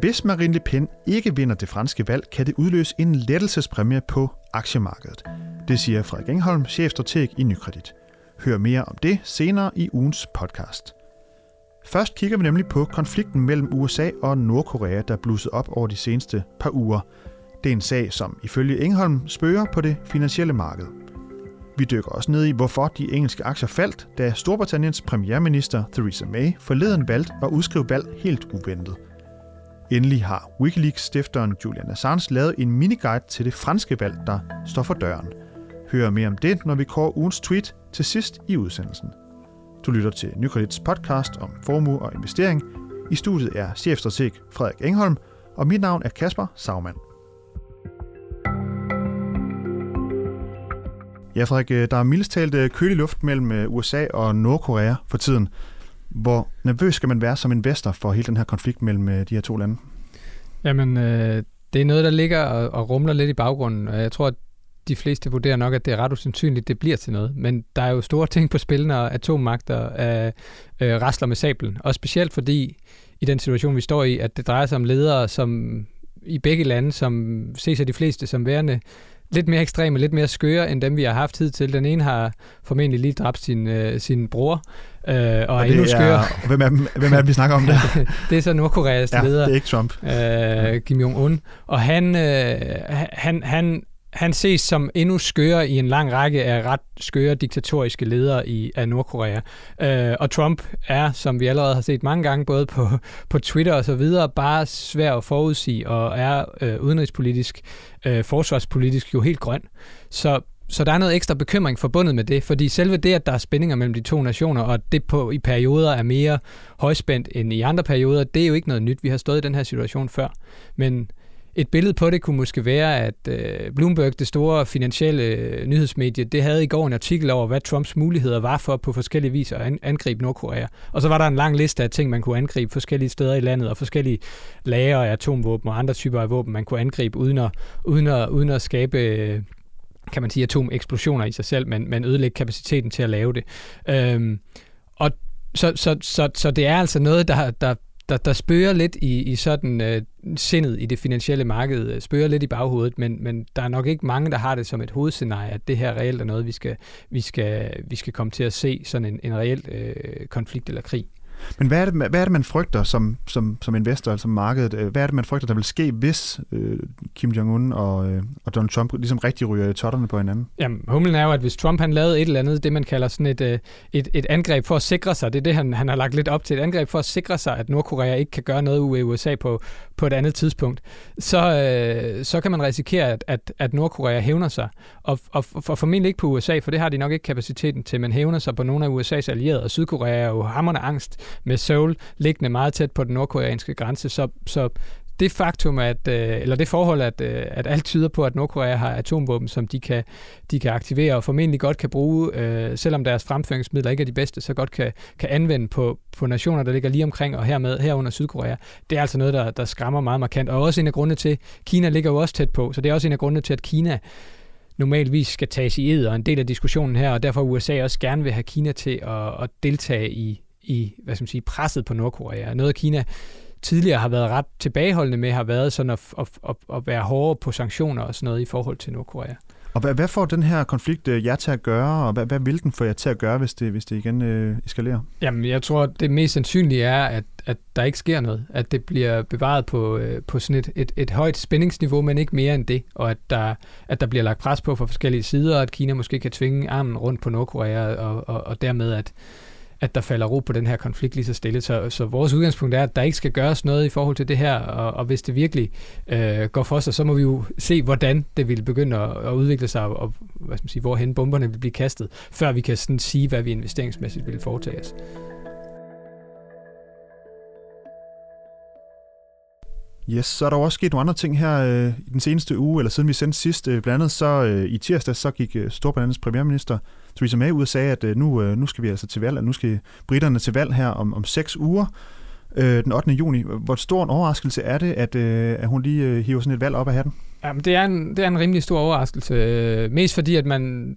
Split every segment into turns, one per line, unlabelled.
Hvis Marine Le Pen ikke vinder det franske valg, kan det udløse en lettelsespræmie på aktiemarkedet. Det siger Frederik Engholm, chefstrateg i Nykredit. Hør mere om det senere i ugens podcast. Først kigger vi nemlig på konflikten mellem USA og Nordkorea, der blussede op over de seneste par uger. Det er en sag, som ifølge Engholm spørger på det finansielle marked. Vi dykker også ned i, hvorfor de engelske aktier faldt, da Storbritanniens premierminister Theresa May forleden valgte at udskrive valg helt uventet. Endelig har Wikileaks-stifteren Julian Assange lavet en miniguide til det franske valg, der står for døren. Hør mere om det, når vi kårer ugens tweet til sidst i udsendelsen. Du lytter til Nykredits podcast om formue og investering. I studiet er chefstrateg Frederik Engholm, og mit navn er Kasper Sagmann. Ja, Frederik, øh, der er mildest talt øh, kølig luft mellem øh, USA og Nordkorea for tiden. Hvor nervøs skal man være som investor for hele den her konflikt mellem øh, de her to lande?
Jamen, øh, det er noget, der ligger og, og rumler lidt i baggrunden, og jeg tror, at de fleste vurderer nok, at det er ret usandsynligt, det bliver til noget. Men der er jo store ting på spil, når atommagter øh, øh, rasler med sablen. Og specielt fordi, i den situation, vi står i, at det drejer sig om ledere, som i begge lande, som ses af de fleste som værende lidt mere ekstreme, lidt mere skøre, end dem, vi har haft tid til. Den ene har formentlig lige dræbt sin, øh, sin bror, øh, og, og er endnu skøre.
Hvem er, hvem er det, vi snakker om der?
det er så Nordkoreas
ja,
leder.
det er ikke Trump.
Øh, Kim Jong-un. Og han, øh, han, han han ses som endnu skøre i en lang række af ret skøre diktatoriske ledere i, af Nordkorea. Øh, og Trump er, som vi allerede har set mange gange, både på, på Twitter og så videre, bare svær at forudsige og er øh, udenrigspolitisk, øh, forsvarspolitisk jo helt grøn. Så så der er noget ekstra bekymring forbundet med det, fordi selve det, at der er spændinger mellem de to nationer, og det på, i perioder er mere højspændt end i andre perioder, det er jo ikke noget nyt. Vi har stået i den her situation før. Men et billede på det kunne måske være, at øh, Bloomberg, det store finansielle øh, nyhedsmedie, det havde i går en artikel over, hvad Trumps muligheder var for på forskellige vis at angribe Nordkorea. Og så var der en lang liste af ting, man kunne angribe forskellige steder i landet, og forskellige lager af atomvåben og andre typer af våben, man kunne angribe uden at, uden at, uden at skabe øh, kan man sige, atomeksplosioner i sig selv, men, men ødelægge kapaciteten til at lave det. Øhm, og så, så, så, så det er altså noget, der, der, der, der spørger lidt i, i sådan øh, sindet i det finansielle marked, øh, spørger lidt i baghovedet, men, men der er nok ikke mange, der har det som et hovedscenarie, at det her reelt er noget, vi skal, vi skal, vi skal komme til at se sådan en, en reel øh, konflikt eller krig.
Men hvad er det, hvad er det man frygter som, som, som investor, altså markedet? Øh, hvad er det, man frygter, der vil ske, hvis øh, Kim Jong-un og, øh, og Donald Trump ligesom rigtig ryger i totterne på hinanden?
Jamen, humlen er jo, at hvis Trump han lavede et eller andet, det man kalder sådan et, øh, et, et angreb for at sikre sig, det er det, han, han har lagt lidt op til, et angreb for at sikre sig, at Nordkorea ikke kan gøre noget ud i USA på, på et andet tidspunkt, så, øh, så kan man risikere, at, at, at Nordkorea hævner sig. Og, og, og formentlig ikke på USA, for det har de nok ikke kapaciteten til, men hævner sig på nogle af USA's allierede, og Sydkorea er jo hammerne angst med Seoul liggende meget tæt på den nordkoreanske grænse. Så, så det faktum, at, øh, eller det forhold, at, øh, at alt tyder på, at Nordkorea har atomvåben, som de kan, de kan aktivere og formentlig godt kan bruge, øh, selvom deres fremføringsmidler ikke er de bedste, så godt kan, kan anvende på, på nationer, der ligger lige omkring og hermed herunder Sydkorea. Det er altså noget, der, der skræmmer meget markant. Og også en af grundene til, Kina ligger jo også tæt på, så det er også en af grundene til, at Kina normalvis skal tages i ed og en del af diskussionen her, og derfor USA også gerne vil have Kina til at, at deltage i, i hvad skal man sige, presset på Nordkorea. Noget Kina tidligere har været ret tilbageholdende med, har været sådan at, at, at, at være hårdere på sanktioner og sådan noget i forhold til Nordkorea.
Og hvad, hvad får den her konflikt øh, jer til at gøre, og hvad, hvad vil den få jer til at gøre, hvis det, hvis det igen øh, eskalerer?
Jamen, jeg tror, det mest sandsynlige er, at, at der ikke sker noget. At det bliver bevaret på, øh, på sådan et, et, et højt spændingsniveau, men ikke mere end det. Og at der, at der bliver lagt pres på fra forskellige sider, og at Kina måske kan tvinge armen rundt på Nordkorea, og, og, og dermed at, at der falder ro på den her konflikt lige så stille. Så, så vores udgangspunkt er, at der ikke skal gøres noget i forhold til det her, og, og hvis det virkelig øh, går for sig, så må vi jo se, hvordan det vil begynde at, at udvikle sig, og hvad skal man sige, hvorhen bomberne vil blive kastet, før vi kan sådan sige, hvad vi investeringsmæssigt vil foretage os.
Yes, så er der også sket nogle andre ting her øh, i den seneste uge, eller siden vi sendte sidst. Øh, blandt andet så øh, i tirsdag, så gik øh, Storbritanniens premierminister Theresa May ud og sagde, at øh, nu, øh, nu skal vi altså til valg, og nu skal britterne til valg her om, om seks uger, øh, den 8. juni. Hvor stor en overraskelse er det, at, øh, at hun lige øh, hiver sådan et valg op af hatten?
Jamen, det er en, det er en rimelig stor overraskelse. Øh, mest fordi, at man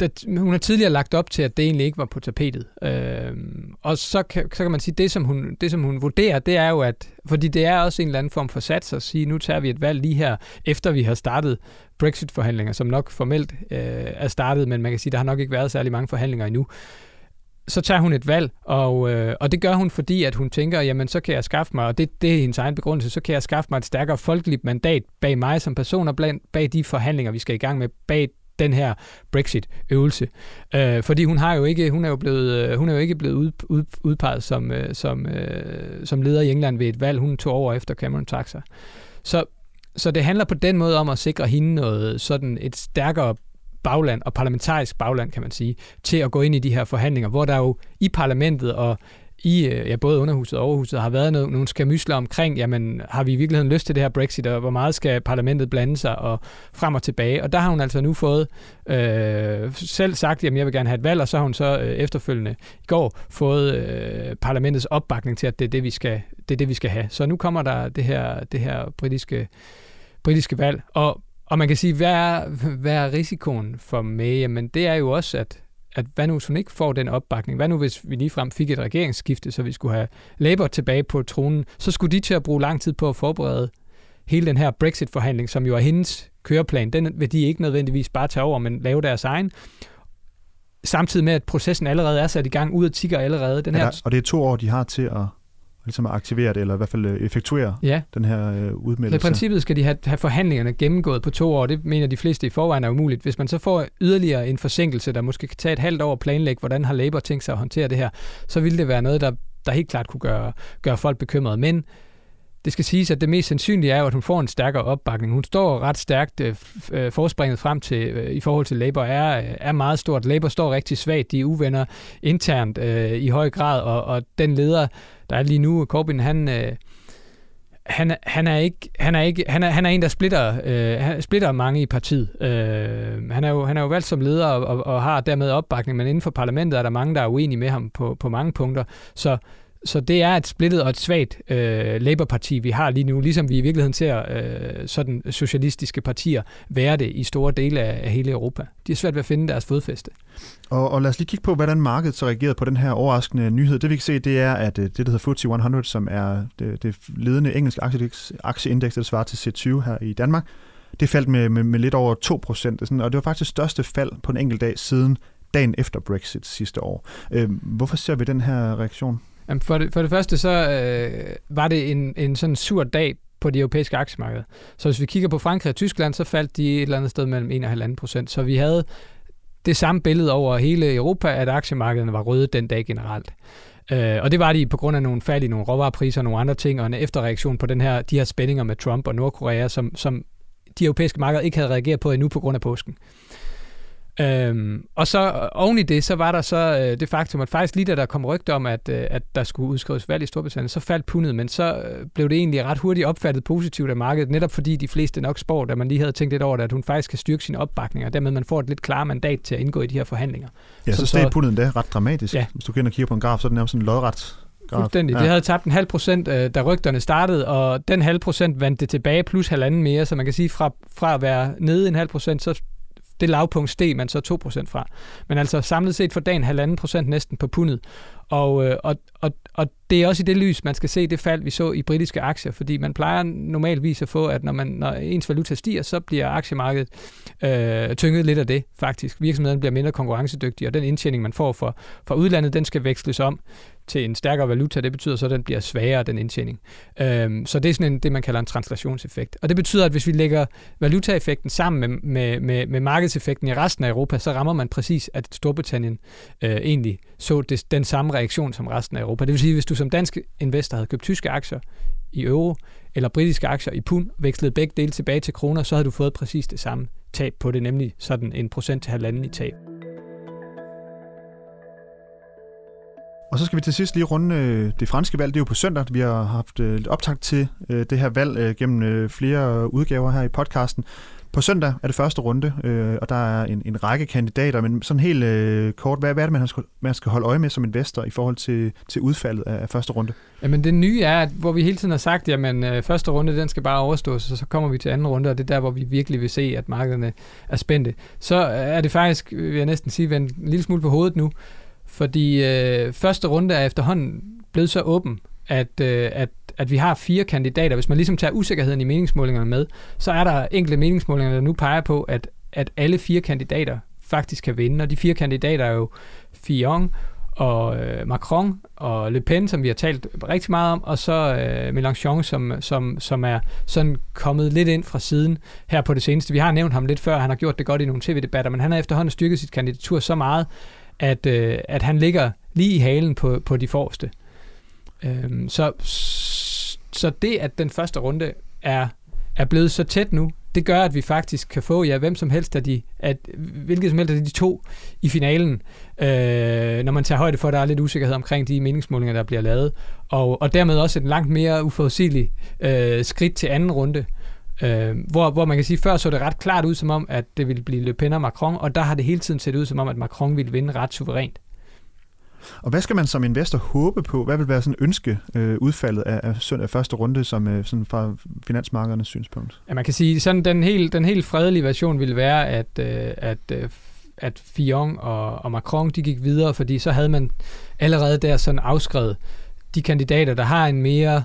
det, hun har tidligere lagt op til, at det egentlig ikke var på tapetet. Øh, og så kan, så kan man sige, det som, hun, det som hun vurderer, det er jo, at fordi det er også en eller anden form for sats at sige, nu tager vi et valg lige her, efter vi har startet Brexit-forhandlinger, som nok formelt øh, er startet, men man kan sige, der har nok ikke været særlig mange forhandlinger endnu så tager hun et valg, og, øh, og det gør hun, fordi at hun tænker, jamen så kan jeg skaffe mig, og det, det er hendes egen begrundelse, så kan jeg skaffe mig et stærkere folkeligt mandat bag mig som person, og bag de forhandlinger, vi skal i gang med, bag den her Brexit-øvelse. Øh, fordi hun har jo ikke, hun er jo blevet, øh, hun er jo ikke blevet ud, ud, udpeget som, øh, som, øh, som leder i England ved et valg. Hun tog over efter Cameron Taxa. Så, så det handler på den måde om at sikre hende noget sådan et stærkere bagland og parlamentarisk bagland, kan man sige, til at gå ind i de her forhandlinger, hvor der jo i parlamentet og i øh, ja, både underhuset og overhuset har været nogle, nogle skamysler omkring, jamen har vi i virkeligheden lyst til det her Brexit, og hvor meget skal parlamentet blande sig og frem og tilbage. Og der har hun altså nu fået øh, selv sagt, jamen jeg vil gerne have et valg, og så har hun så øh, efterfølgende i går fået øh, parlamentets opbakning til, at det er det, vi skal, det er det, vi skal have. Så nu kommer der det her, det her britiske, britiske valg, og og man kan sige, hvad er, hvad er risikoen for May? Jamen det er jo også, at at hvad nu, hvis hun ikke får den opbakning? Hvad nu, hvis vi ligefrem fik et regeringsskifte, så vi skulle have Labour tilbage på tronen? Så skulle de til at bruge lang tid på at forberede hele den her Brexit-forhandling, som jo er hendes køreplan. Den vil de ikke nødvendigvis bare tage over, men lave deres egen. Samtidig med, at processen allerede er sat i gang, ud af tigger allerede. Den her...
Ja, og det er to år, de har til at ligesom at aktivere det, eller i hvert fald øh, effektuere ja. den her øh, udmeldelse.
Så i princippet skal de have, have forhandlingerne gennemgået på to år. Det mener de fleste i forvejen er umuligt. Hvis man så får yderligere en forsinkelse, der måske kan tage et halvt år at planlægge, hvordan har Labour tænkt sig at håndtere det her, så ville det være noget, der, der helt klart kunne gøre, gøre folk bekymrede. Men det skal siges, at det mest sandsynlige er jo, at hun får en stærkere opbakning. Hun står ret stærkt. Øh, øh forspringet frem til øh, i forhold til Labour er, er meget stort. Labour står rigtig svagt. De er uvenner internt øh, i høj grad, og, og den leder, der er lige nu, Corbyn, han... Øh, han, han er ikke han er ikke han er, han er en der splitter øh, splitter mange i partiet. Øh, han er jo han er jo valgt som leder og, og, og har dermed opbakning, men inden for parlamentet er der mange der er uenige med ham på på mange punkter. Så så det er et splittet og et svagt øh, Labour-parti, vi har lige nu, ligesom vi i virkeligheden ser øh, sådan socialistiske partier være det i store dele af, af hele Europa. De er svært ved at finde deres fodfæste.
Og, og lad os lige kigge på, hvordan markedet så reagerede på den her overraskende nyhed. Det vi kan se, det er, at øh, det, der hedder FTSE 100, som er det, det ledende engelske aktieindeks, der svarer til C20 her i Danmark, det faldt med, med, med lidt over 2 procent, og det var faktisk det største fald på en enkelt dag siden dagen efter Brexit sidste år. Øh, hvorfor ser vi den her reaktion?
Jamen for, det, for det første så øh, var det en, en sådan sur dag på de europæiske aktiemarkeder. Så hvis vi kigger på Frankrig og Tyskland, så faldt de et eller andet sted mellem 1 og 1,5 procent. Så vi havde det samme billede over hele Europa, at aktiemarkederne var røde den dag generelt. Øh, og det var de på grund af nogle fald i nogle råvarepriser og nogle andre ting, og en efterreaktion på den her, de her spændinger med Trump og Nordkorea, som, som de europæiske markeder ikke havde reageret på endnu på grund af påsken. Øhm, og så oven i det, så var der så øh, det faktum, at faktisk lige da der kom rygter om, at, øh, at der skulle udskrives valg i Storbritannien, så faldt pundet, men så øh, blev det egentlig ret hurtigt opfattet positivt af markedet, netop fordi de fleste nok spår, da man lige havde tænkt lidt over det, at hun faktisk kan styrke sine opbakninger, og dermed man får et lidt klare mandat til at indgå i de her forhandlinger.
Ja, så, så steg pundet endda ret dramatisk. Ja. Hvis du kender og kigger på en graf, så er det nærmest sådan en lodret
graf. Fuldstændig. Ja. Det havde tabt en halv procent, øh, da rygterne startede, og den halv procent vandt det tilbage plus halvanden mere, så man kan sige, fra, fra at være nede en halv procent, så det lavpunkt steg man så 2% fra. Men altså samlet set for dagen halvanden procent næsten på pundet. Og, øh, og, og, og det er også i det lys, man skal se det fald, vi så i britiske aktier, fordi man plejer normalvis at få, at når, man, når ens valuta stiger, så bliver aktiemarkedet øh, tynget lidt af det, faktisk. Virksomheden bliver mindre konkurrencedygtig, og den indtjening, man får fra, fra udlandet, den skal veksles om til en stærkere valuta. Det betyder så, at den bliver svagere, den indtjening. Øhm, så det er sådan en, det, man kalder en translationseffekt. Og det betyder, at hvis vi lægger valutaeffekten sammen med, med, med, med markedseffekten i resten af Europa, så rammer man præcis, at Storbritannien øh, egentlig så det, den samme reaktion som resten af Europa. Det vil sige, hvis du som dansk investor havde købt tyske aktier i euro, eller britiske aktier i pund, vekslede begge dele tilbage til kroner, så havde du fået præcis det samme tab på det, nemlig sådan en procent til halvanden i tab.
Og så skal vi til sidst lige runde øh, det franske valg. Det er jo på søndag. Vi har haft øh, optakt til øh, det her valg øh, gennem øh, flere udgaver her i podcasten. På søndag er det første runde, øh, og der er en, en række kandidater, men sådan helt øh, kort, hvad, hvad er det, man skal, man skal holde øje med som investor i forhold til, til udfaldet af, af første runde?
Jamen det nye er, at hvor vi hele tiden har sagt, jamen øh, første runde, den skal bare overstås, og så kommer vi til anden runde, og det er der, hvor vi virkelig vil se, at markederne er spændte. Så er det faktisk, vil jeg næsten sige, vendt en lille smule på hovedet nu, fordi øh, første runde er efterhånden blevet så åben, at, øh, at, at vi har fire kandidater. Hvis man ligesom tager usikkerheden i meningsmålingerne med, så er der enkelte meningsmålinger, der nu peger på, at, at alle fire kandidater faktisk kan vinde. Og de fire kandidater er jo Fillon og øh, Macron og Le Pen, som vi har talt rigtig meget om, og så øh, Mélenchon, som, som, som er sådan kommet lidt ind fra siden her på det seneste. Vi har nævnt ham lidt før, han har gjort det godt i nogle tv-debatter, men han har efterhånden styrket sit kandidatur så meget, at, øh, at han ligger lige i halen på, på de forreste. Øh, så, så det, at den første runde er, er blevet så tæt nu, det gør, at vi faktisk kan få, ja, hvem som helst af de, at, hvilket som helst af de to i finalen, øh, når man tager højde for, at der er lidt usikkerhed omkring de meningsmålinger, der bliver lavet, og, og dermed også et langt mere uforudsigeligt øh, skridt til anden runde, øh, hvor, hvor man kan sige, før så det ret klart ud som om, at det ville blive Le Pen og Macron, og der har det hele tiden set ud som om, at Macron ville vinde ret suverænt.
Og hvad skal man som investor håbe på? Hvad vil være sådan ønske øh, udfaldet af, af, af første runde som øh, sådan fra finansmarkedernes synspunkt?
Ja, man kan sige, sådan den helt, den helt fredelige version vil være, at, øh, at øh, at Fillon og, og Macron de gik videre, fordi så havde man allerede der sådan afskrevet de kandidater, der har en mere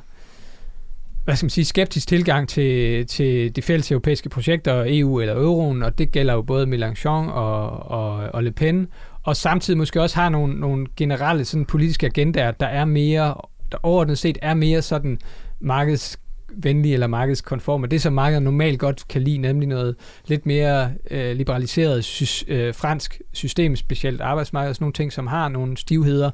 hvad skal man sige, skeptisk tilgang til, til de fælles europæiske projekter, EU eller euroen, og det gælder jo både Mélenchon og, og, og Le Pen, og samtidig måske også har nogle, nogle generelle sådan politiske agendaer, der er mere, der overordnet set er mere sådan markedsvenlige eller markedskonforme. Det, som markedet normalt godt kan lide, nemlig noget lidt mere øh, liberaliseret sy- øh, fransk system, specielt arbejdsmarked, sådan nogle ting, som har nogle stivheder,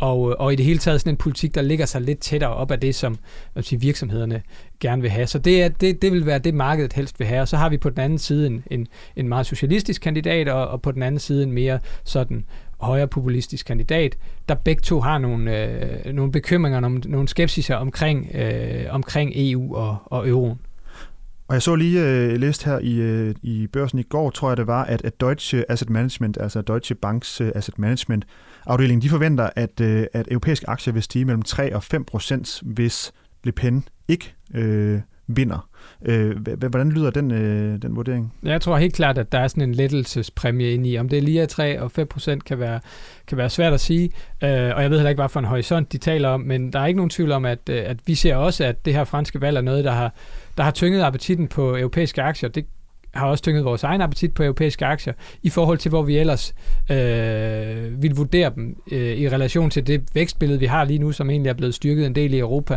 og, øh, og i det hele taget sådan en politik, der ligger sig lidt tættere op af det, som hvad sige, virksomhederne gerne vil have. Så det, er, det, det vil være det, markedet helst vil have. Og så har vi på den anden side en, en, en meget socialistisk kandidat, og, og på den anden side en mere sådan højre populistisk kandidat, der begge to har nogle, øh, nogle bekymringer, nogle, nogle skepsiser omkring, øh, omkring EU og, og euroen.
Og jeg så lige øh, læst her i, øh, i børsen i går, tror jeg det var, at, at Deutsche Asset Management, altså Deutsche Banks øh, Asset Management afdeling, de forventer, at, øh, at europæiske aktier vil stige mellem 3 og 5 procent, hvis Le Pen ikke øh, vinder. Øh, hvordan lyder den, øh, den vurdering?
Jeg tror helt klart, at der er sådan en lettelsespræmie ind i. Om det er lige 3 og 5 procent kan være, kan være svært at sige, øh, og jeg ved heller ikke, hvad for en horisont de taler om, men der er ikke nogen tvivl om, at, øh, at vi ser også, at det her franske valg er noget, der har, der har tynget appetitten på europæiske aktier. Det har også tynget vores egen appetit på europæiske aktier, i forhold til, hvor vi ellers øh, vil vurdere dem øh, i relation til det vækstbillede, vi har lige nu, som egentlig er blevet styrket en del i Europa,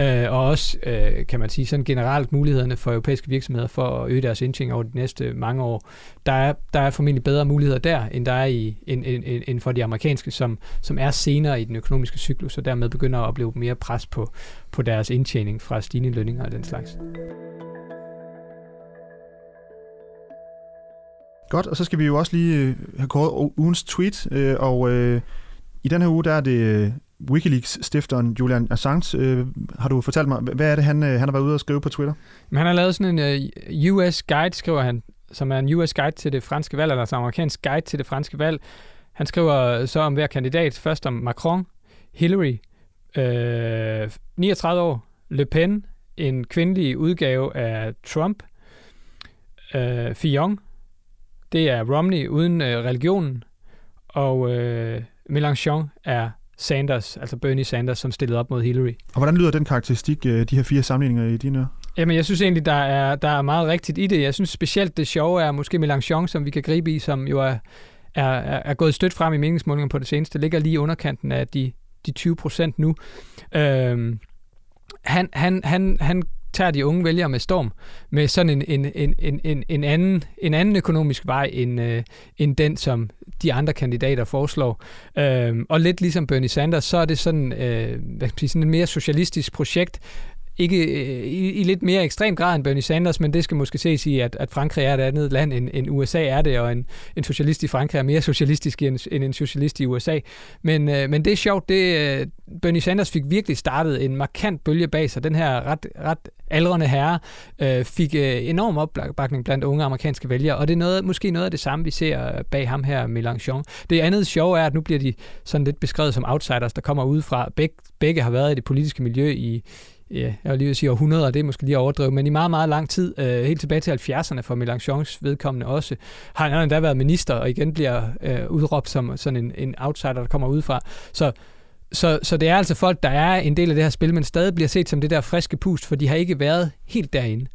øh, og også, øh, kan man sige, sådan generelt mulighederne for europæiske virksomheder for at øge deres indtjening over de næste mange år. Der er, der er formentlig bedre muligheder der, end der er i, end, end, end for de amerikanske, som, som er senere i den økonomiske cyklus, og dermed begynder at opleve mere pres på, på deres indtjening fra stigende lønninger og den slags.
Godt, og så skal vi jo også lige øh, have kåret ugens tweet, øh, og øh, i den her uge, der er det øh, Wikileaks-stifteren Julian Assange. Øh, har du fortalt mig, hvad er det, han, han har været ude og skrive på Twitter?
Men Han har lavet sådan en uh, US guide, skriver han, som er en US guide til det franske valg, eller altså en amerikansk guide til det franske valg. Han skriver så om hver kandidat, først om Macron, Hillary, øh, 39 år, Le Pen, en kvindelig udgave af Trump, øh, Fillon, det er Romney uden øh, religionen, og øh, Mélenchon er Sanders, altså Bernie Sanders, som stillede op mod Hillary.
Og hvordan lyder den karakteristik, øh, de her fire sammenligninger i dine
Jamen, jeg synes egentlig, der er, der er meget rigtigt i det. Jeg synes specielt, det sjove er måske Mélenchon, som vi kan gribe i, som jo er, er, er gået stødt frem i meningsmålingen på det seneste. ligger lige underkanten af de, de 20 procent nu. Øhm, han, han, han, han tager de unge vælgere med storm, med sådan en, en, en, en, en, en, anden, en anden økonomisk vej, end, øh, end den, som de andre kandidater foreslår. Øh, og lidt ligesom Bernie Sanders, så er det sådan, øh, hvad skal man sige, sådan et mere socialistisk projekt, ikke øh, i, i lidt mere ekstrem grad end Bernie Sanders, men det skal måske ses i, at, at Frankrig er et andet land end, end USA er det, og en, en socialist i Frankrig er mere socialistisk end, end en socialist i USA. Men, øh, men det er sjovt, det, øh, Bernie Sanders fik virkelig startet en markant bølge bag sig. Den her ret, ret aldrende herre øh, fik øh, enorm opbakning blandt unge amerikanske vælgere, og det er noget, måske noget af det samme, vi ser øh, bag ham her, Mélenchon. Det andet sjove er, at nu bliver de sådan lidt beskrevet som outsiders, der kommer udefra. Beg, Begge, begge har været i det politiske miljø i, ja, jeg vil lige sige århundreder, det er måske lige overdrevet, men i meget, meget lang tid, øh, helt tilbage til 70'erne for Mélenchons vedkommende også, har han endda været minister, og igen bliver øh, udråbt som sådan en, en outsider, der kommer udefra. Så så, så det er altså folk, der er en del af det her spil, men stadig bliver set som det der friske pust, for de har ikke været helt derinde.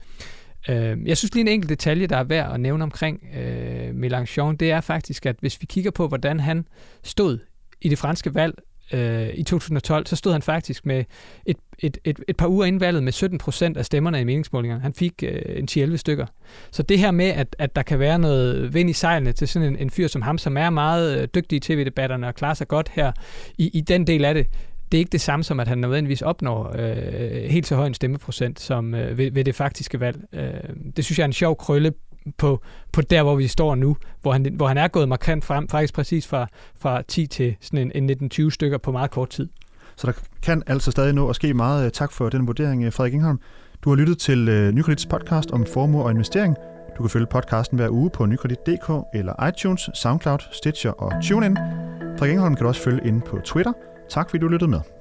Øh, jeg synes lige en enkelt detalje, der er værd at nævne omkring øh, Mélenchon, det er faktisk, at hvis vi kigger på, hvordan han stod i det franske valg øh, i 2012, så stod han faktisk med et, et, et, et par uger inden valget med 17 procent af stemmerne i meningsmålingerne. Han fik øh, en 10-11 stykker. Så det her med, at, at der kan være noget vind i sejlene til sådan en, en fyr som ham, som er meget øh, dygtig i tv-debatterne og klarer sig godt her i, i den del af det, det er ikke det samme som, at han nødvendigvis opnår øh, helt så høj en stemmeprocent som øh, ved, ved det faktiske valg. Øh, det synes jeg er en sjov krølle på, på der, hvor vi står nu, hvor han, hvor han er gået markant frem, faktisk præcis fra, fra 10 til sådan en, en 19-20 stykker på meget kort tid.
Så der kan altså stadig nå at ske meget. Øh, tak for den vurdering, øh, Frederik Ingholm. Du har lyttet til øh, Nykredits podcast om formue og investering. Du kan følge podcasten hver uge på nykredit.dk eller iTunes, SoundCloud, Stitcher og TuneIn. Frederik Ingholm kan du også følge inde på Twitter. Tak fordi du lyttede med.